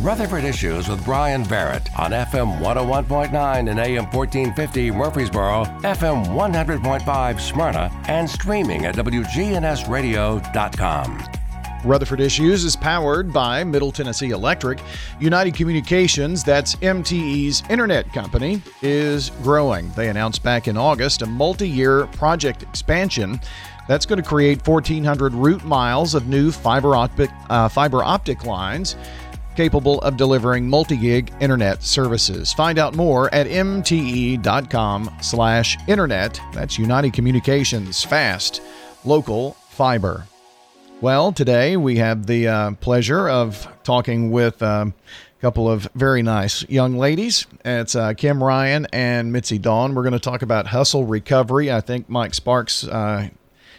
Rutherford Issues with Bryan Barrett on FM 101.9 and AM 1450 Murfreesboro, FM 100.5 Smyrna, and streaming at WGNSradio.com. Rutherford Issues is powered by Middle Tennessee Electric. United Communications, that's MTE's internet company, is growing. They announced back in August a multi year project expansion that's going to create 1,400 route miles of new fiber optic, uh, fiber optic lines capable of delivering multi-gig internet services. Find out more at mte.com slash internet. That's United Communications Fast Local Fiber. Well, today we have the uh, pleasure of talking with um, a couple of very nice young ladies. It's uh, Kim Ryan and Mitzi Dawn. We're going to talk about hustle recovery. I think Mike Sparks uh,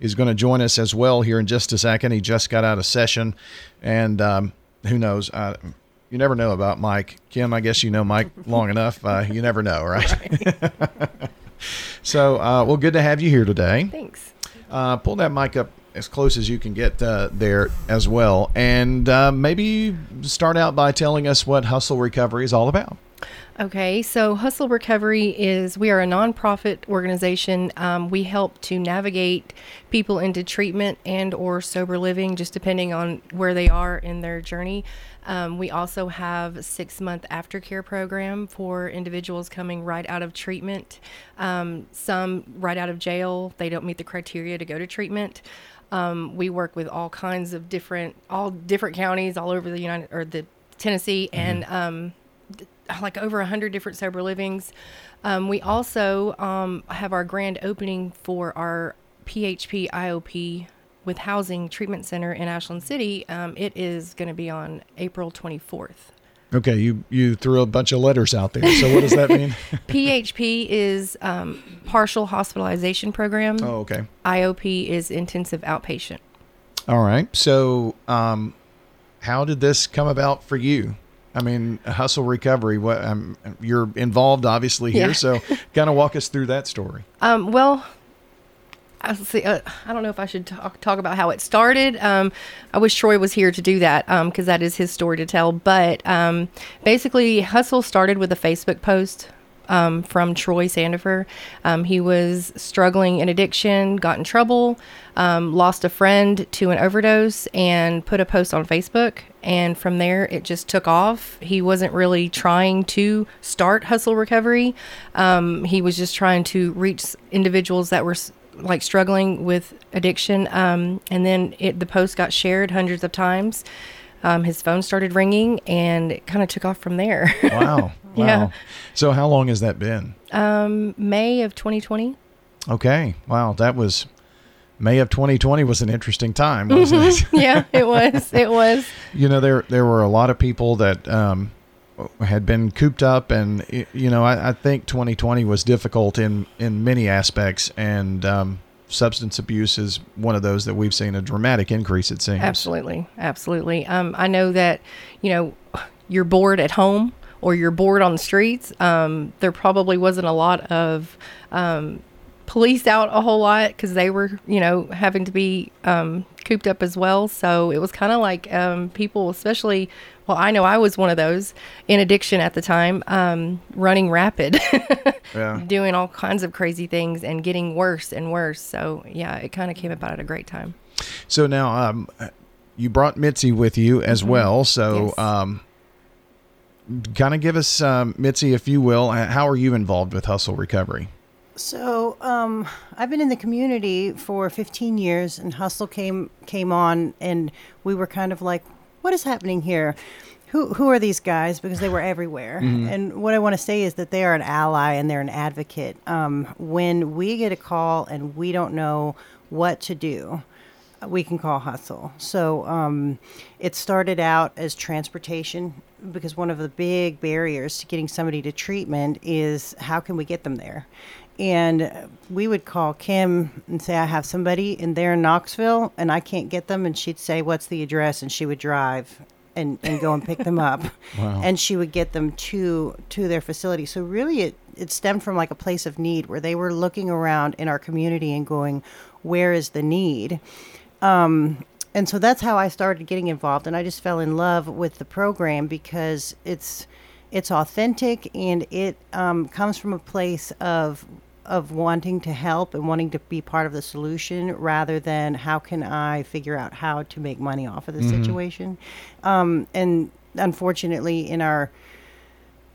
is going to join us as well here in just a second. He just got out of session, and um, who knows? Uh, you never know about Mike. Kim, I guess you know Mike long enough. Uh, you never know, right? right. so, uh, well, good to have you here today. Thanks. Uh, pull that mic up as close as you can get uh, there as well. And uh, maybe start out by telling us what Hustle Recovery is all about. Okay, so Hustle Recovery is we are a nonprofit organization. Um, we help to navigate people into treatment and or sober living, just depending on where they are in their journey. Um, we also have a six month aftercare program for individuals coming right out of treatment. Um, some right out of jail, they don't meet the criteria to go to treatment. Um, we work with all kinds of different, all different counties all over the United or the Tennessee, mm-hmm. and um, like over a hundred different sober livings. Um, we also um, have our grand opening for our PHP IOP with Housing Treatment Center in Ashland City. Um, it is going to be on April 24th. Okay, you you threw a bunch of letters out there. So what does that mean? PHP is um, partial hospitalization program. Oh, okay. IOP is intensive outpatient. All right. So, um, how did this come about for you? I mean, hustle recovery. What um, you're involved, obviously here. Yeah. So, kind of walk us through that story. Um, well, I see. Uh, I don't know if I should talk talk about how it started. Um, I wish Troy was here to do that because um, that is his story to tell. But um, basically, Hustle started with a Facebook post um, from Troy Sandifer. Um, he was struggling in addiction, got in trouble, um, lost a friend to an overdose, and put a post on Facebook. And from there, it just took off. He wasn't really trying to start hustle recovery. he was just trying to reach individuals that were like struggling with addiction. Um, and then it, the post got shared hundreds of times. Um, his phone started ringing and it kind of took off from there. wow. Wow. Yeah. So how long has that been? Um, May of 2020. Okay. Wow. That was May of 2020 was an interesting time, wasn't mm-hmm. it? yeah, it was. It was. you know, there there were a lot of people that um, had been cooped up, and you know, I, I, think 2020 was difficult in in many aspects, and um, substance abuse is one of those that we've seen a dramatic increase. It seems absolutely, absolutely. Um, I know that you know you're bored at home or you're bored on the streets. Um, there probably wasn't a lot of um, police out a whole lot because they were, you know, having to be um, cooped up as well. So it was kind of like um, people, especially well, I know I was one of those in addiction at the time, um, running rapid, yeah. doing all kinds of crazy things and getting worse and worse. So, yeah, it kind of came about at a great time. So now um, you brought Mitzi with you as mm-hmm. well. So, yes. Kind of give us, um, Mitzi, if you will, how are you involved with Hustle Recovery? So um, I've been in the community for 15 years, and Hustle came came on, and we were kind of like, what is happening here? Who, who are these guys? Because they were everywhere. Mm-hmm. And what I want to say is that they are an ally and they're an advocate. Um, when we get a call and we don't know what to do, we can call Hustle. So um, it started out as transportation because one of the big barriers to getting somebody to treatment is how can we get them there? And we would call Kim and say, I have somebody in there in Knoxville and I can't get them. And she'd say, What's the address? And she would drive and, and go and pick them up. Wow. And she would get them to to their facility. So really it, it stemmed from like a place of need where they were looking around in our community and going, Where is the need? Um, and so that's how I started getting involved, and I just fell in love with the program because it's it's authentic and it um, comes from a place of of wanting to help and wanting to be part of the solution rather than how can I figure out how to make money off of the situation. Um, and unfortunately, in our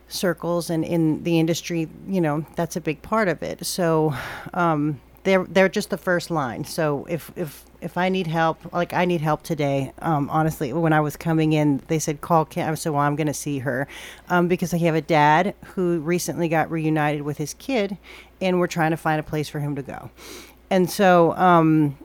circles and in the industry, you know, that's a big part of it. So um, they're they're just the first line. So if if if I need help, like I need help today, um, honestly, when I was coming in, they said call Kim. I said, well, I'm going to see her um, because I have a dad who recently got reunited with his kid, and we're trying to find a place for him to go. And so um,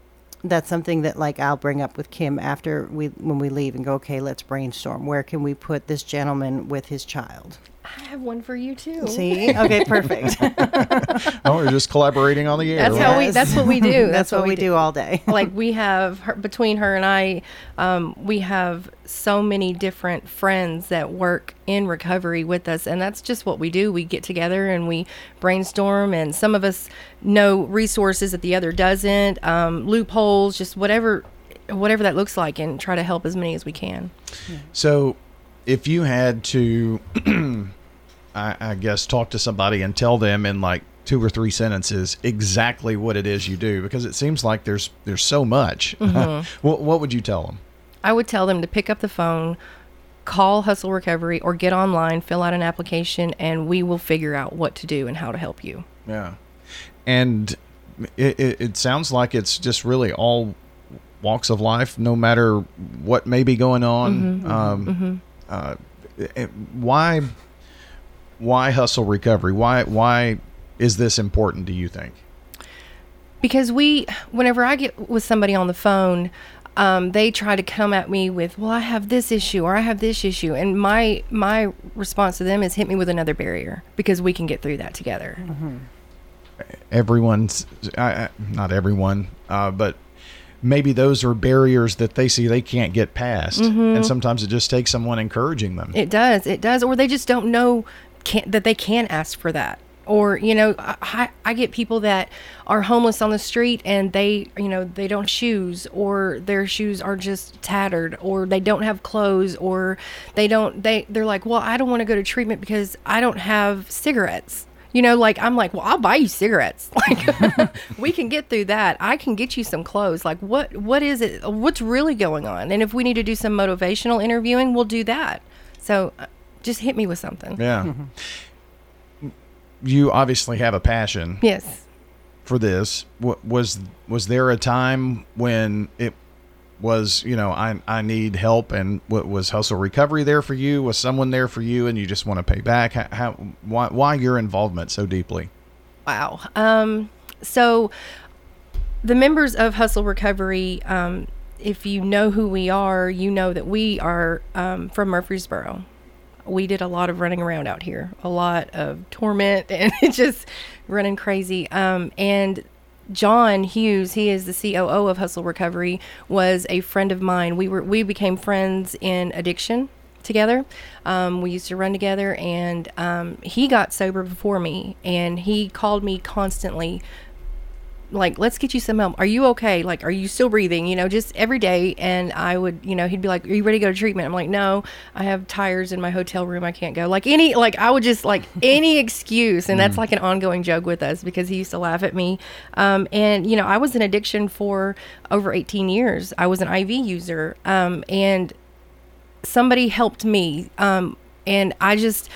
that's something that like I'll bring up with Kim after we when we leave and go, okay, let's brainstorm. Where can we put this gentleman with his child? I have one for you too. See, okay, perfect. Oh, we're just collaborating on the air. That's how we. That's what we do. that's, what, we do all day. like we have her, between her and I, um, we have so many different friends that work in recovery with us, and that's just what we do. We get together and we brainstorm, and some of us know resources that the other doesn't, um, loopholes, just whatever, whatever that looks like, and try to help as many as we can. So, if you had to, I, I guess, talk to somebody and tell them in like two or three sentences exactly what it is you do, because it seems like there's there's so much. Mm-hmm. what what would you tell them? I would tell them to pick up the phone, call Hustle Recovery, or get online, fill out an application, and we will figure out what to do and how to help you. Yeah, and it, it, it sounds like it's just really all walks of life, no matter what may be going on. Mm-hmm. Mm-hmm. um, Uh, why why hustle recovery? Why why is this important? Do you think? because we whenever i get with somebody on the phone um, they try to come at me with well i have this issue or i have this issue and my my response to them is hit me with another barrier because we can get through that together everyone's I, I, not everyone uh, but maybe those are barriers that they see they can't get past. Mm-hmm. And sometimes it just takes someone encouraging them. It does. It does. Or they just don't know that they can ask for that. Or you know I, I get people that are homeless on the street and they you know they don't have shoes or their shoes are just tattered or they don't have clothes or they don't they they're like well i don't want to go to treatment because i don't have cigarettes you know like i'm like well i'll buy you cigarettes. Like we can get through that. I can get you some clothes. Like what what is it what's really going on? And if we need to do some motivational interviewing we'll do that. So uh, just hit me with something. Yeah. You obviously have a passion yes. for this. Wa- was was there a time when it was you know i i need help and what was hustle recovery there for you was someone there for you and you just want to pay back how, how why why your involvement so deeply Wow. Um, so the members of Hustle Recovery, um, if you know who we are, you know that we are um, from Murfreesboro. We did a lot of running around out here, a lot of torment and just running crazy. Um, and John Hughes, he is the COO of Hustle Recovery, was a friend of mine. We were we became friends in addiction together. Um, we used to run together, and um, he got sober before me, and he called me constantly. Like, let's get you some help. Are you okay? Like, are you still breathing? You know, just every day. And I would, you know, he'd be like, Are you ready to go to treatment? I'm like, No, I have tires in my hotel room. I can't go. Like, any, like, I would just, like, any excuse. And that's like an ongoing joke with us because he used to laugh at me. Um, and, you know, I was in addiction for over 18 years. I was an IV user. Um, and somebody helped me um, and i just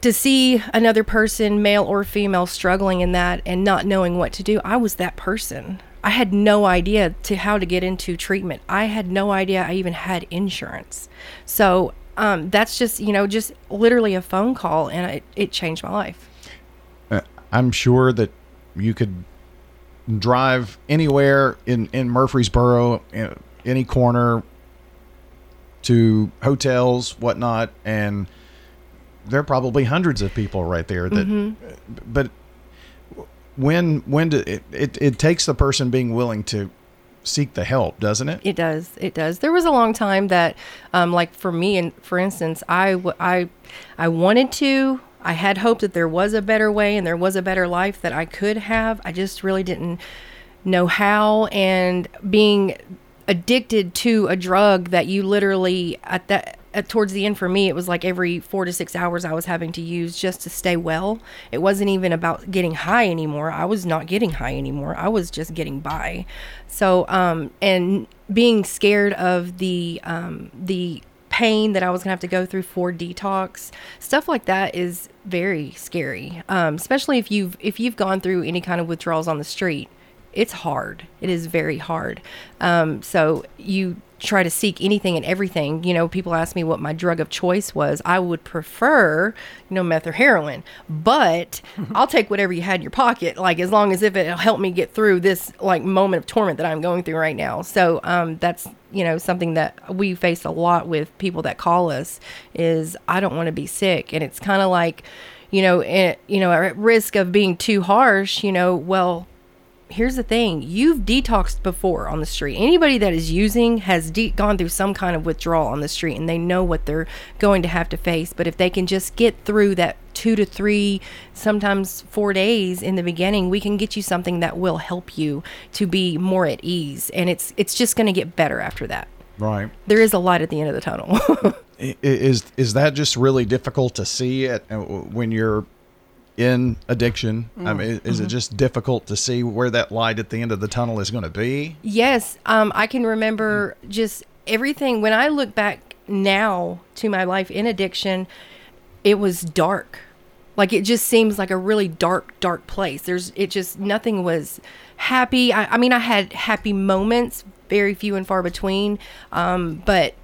to see another person male or female struggling in that and not knowing what to do i was that person. I had no idea to how to get into treatment. I had no idea i even had insurance. So um, that's just you know just literally a phone call and it, it changed my life. Uh, i'm sure that you could drive anywhere in in murfreesboro in any corner to hotels whatnot and there are probably hundreds of people right there that but when when do it, it it takes the person being willing to seek the help doesn't it It does. It does. There was a long time that, um, like for me, and for instance, I, I, I wanted to. I had hope that there was a better way and there was a better life that I could have. I just really didn't know how. And being addicted to a drug that you literally at that towards the end for me it was like every four to six hours i was having to use just to stay well it wasn't even about getting high anymore i was not getting high anymore i was just getting by so um and being scared of the um the pain that I was gonna have to go through for detox, stuff like that is very scary. Um, especially if you've if you've gone through any kind of withdrawals on the street, it's hard. It is very hard. Um, so you try to seek anything and everything. You know, people ask me what my drug of choice was. I would prefer, you know, meth or heroin, but I'll take whatever you had in your pocket, like as long as if it'll help me get through this like moment of torment that I'm going through right now. So um, that's you know something that we face a lot with people that call us is I don't want to be sick, and it's kind of like you know, it, you know, at risk of being too harsh, you know, well, here's the thing. You've detoxed before on the street. Anybody that is using has de- gone through some kind of withdrawal on the street and they know what they're going to have to face. But if they can just get through that two to three sometimes four days in the beginning we can get you something that will help you to be more at ease. And it's it's just going to get better after that. Right. there is a light at the end of the tunnel. Is is that just really difficult to see it uh, when you're in addiction? I mean, is it just difficult to see where that light at the end of the tunnel is going to be? Yes, um, I can remember just everything. When I look back now to my life in addiction, it was dark. Like it just seems like a really dark, dark place. There's, it just nothing was happy. I, I mean, I had happy moments, very few and far between. Um, but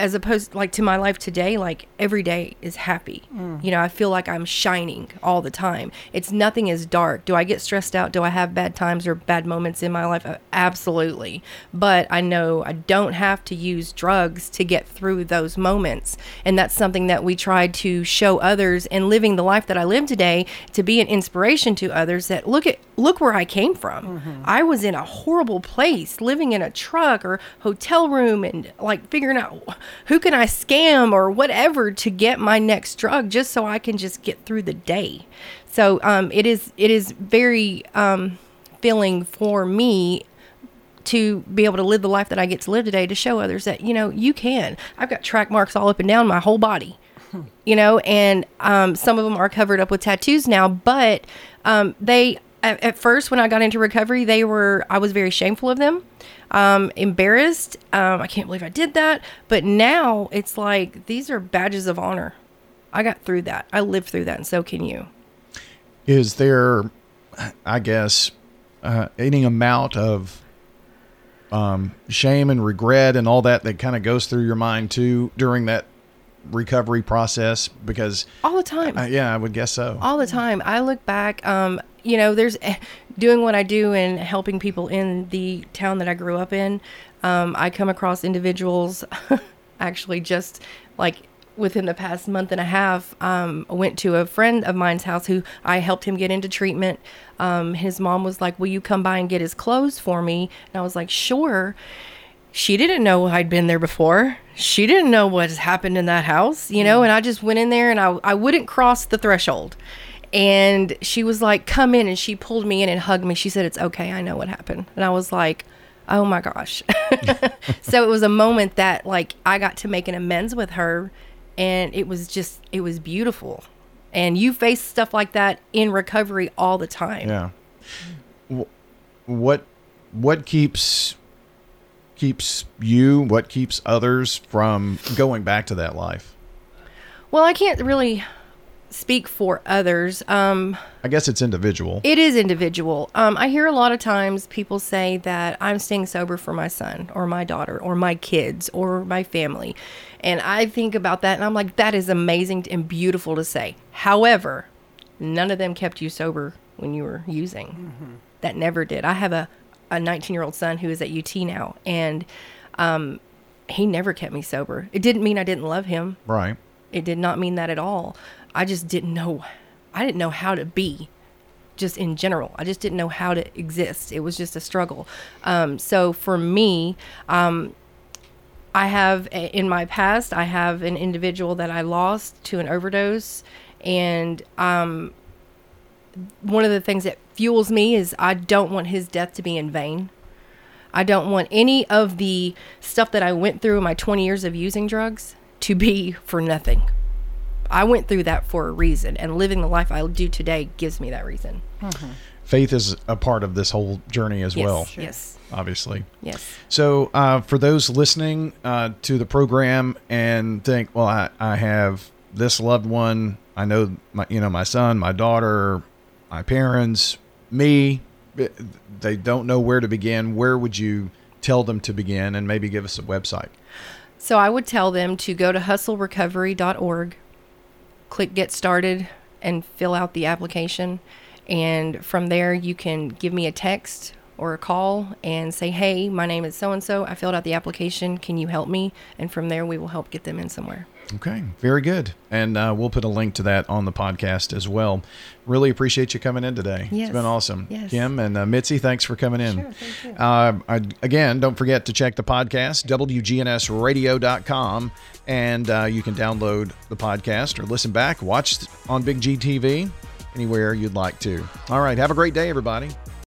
as opposed like to my life today like every day is happy. Mm. You know i feel like i'm shining all the time. It's nothing is dark. Do i get stressed out? Do i have bad times or bad moments in my life? Absolutely. But i know i don't have to use drugs to get through those moments. And that's something that we try to show others and living the life that i live today to be an inspiration to others that look at look where i came from i was in a horrible place living in a truck or hotel room and like figuring out who can i scam or whatever to get my next drug just so i can just get through the day so um, it is it is very um, filling for me to be able to live the life that I get to live today to show others that you know you can. I've got track marks all up and down my whole body, you know, and um, some of them are covered up with tattoos now. But um, they at, at first when I got into recovery, they were I was very shameful of them, um, embarrassed. Um, I can't believe I did that. But now it's like these are badges of honor. I got through that. I lived through that, and so can you. Is there, I guess, uh, any amount of um, shame and regret and all that that kind of goes through your mind too during that recovery process? Because, All the time. uh, yeah, I would guess so. all the time. I look back, um, you know, there's doing what I do and helping people in the town that I grew up in. Um, I come across individuals, actually, just like within the past month and a half. Um, I went to a friend of mine's house who I helped him get into treatment. Um, his mom was like, "Will you come by and get his clothes for me?" And I was like, "Sure." She didn't know I'd been there before. She didn't know what has happened in that house, you know, mm. and I just went in there and I, I wouldn't cross the threshold. And she was like, come in. And she pulled me in and hugged me. She said, it's okay. I know what happened. And I was like, oh my gosh. so it was a moment that like I got to make an amends with her. And it was just, it was beautiful. And you face stuff like that in recovery all the time. Yeah. What what keeps keeps you? What keeps others from going back to that life? Well, I can't really speak for others. Um, I guess it's individual. It is individual. Um, I hear a lot of times people say that I'm staying sober for my son or my daughter or my kids or my family. And I think about that and I'm like, that is amazing and beautiful to say. However, none of them kept you sober when you were using. That never did. I have a, a 19 year old son who is at UT now, and um, he never kept me sober. It didn't mean I didn't love him. right. It did not mean that at all. I just didn't know. I didn't know how to be, just in general. I just didn't know how to exist. It was just a struggle. Um, so for me, um, I have a- in my past, I have an individual that I lost to an overdose, and um, one of the things that fuels me is I don't want his death to be in vain. I don't want any of the stuff that I went through in my 20 years of using drugs to be for nothing. I went through that for a reason, and living the life I do today gives me that reason. Faith is a part of this whole journey as Yes, well, yes, obviously. yes. So, uh, for those listening uh, to the program and think, well, I, I have this loved one, I know my, you know, my son, my daughter, my parents, me, eh, they don't know where to begin. Where would you tell them to begin, and maybe give us a website? So I would tell them to go to hustlerecovery.org, click get started, and fill out the application. And from there, you can give me a text or a call and say, Hey, my name is so and so. I filled out the application. Can you help me? And from there, we will help get them in somewhere. Okay, very good. And uh, we'll put a link to that on the podcast as well. Really appreciate you coming in today. Yes. It's been awesome. Yes. Kim and uh, Mitzi, thanks for coming in. Sure, thank you. Uh, I, again, don't forget to check the podcast, WGNSradio.com, and uh, you can download the podcast or listen back, watch on Big G TV, anywhere you'd like to. All right, have a great day, everybody.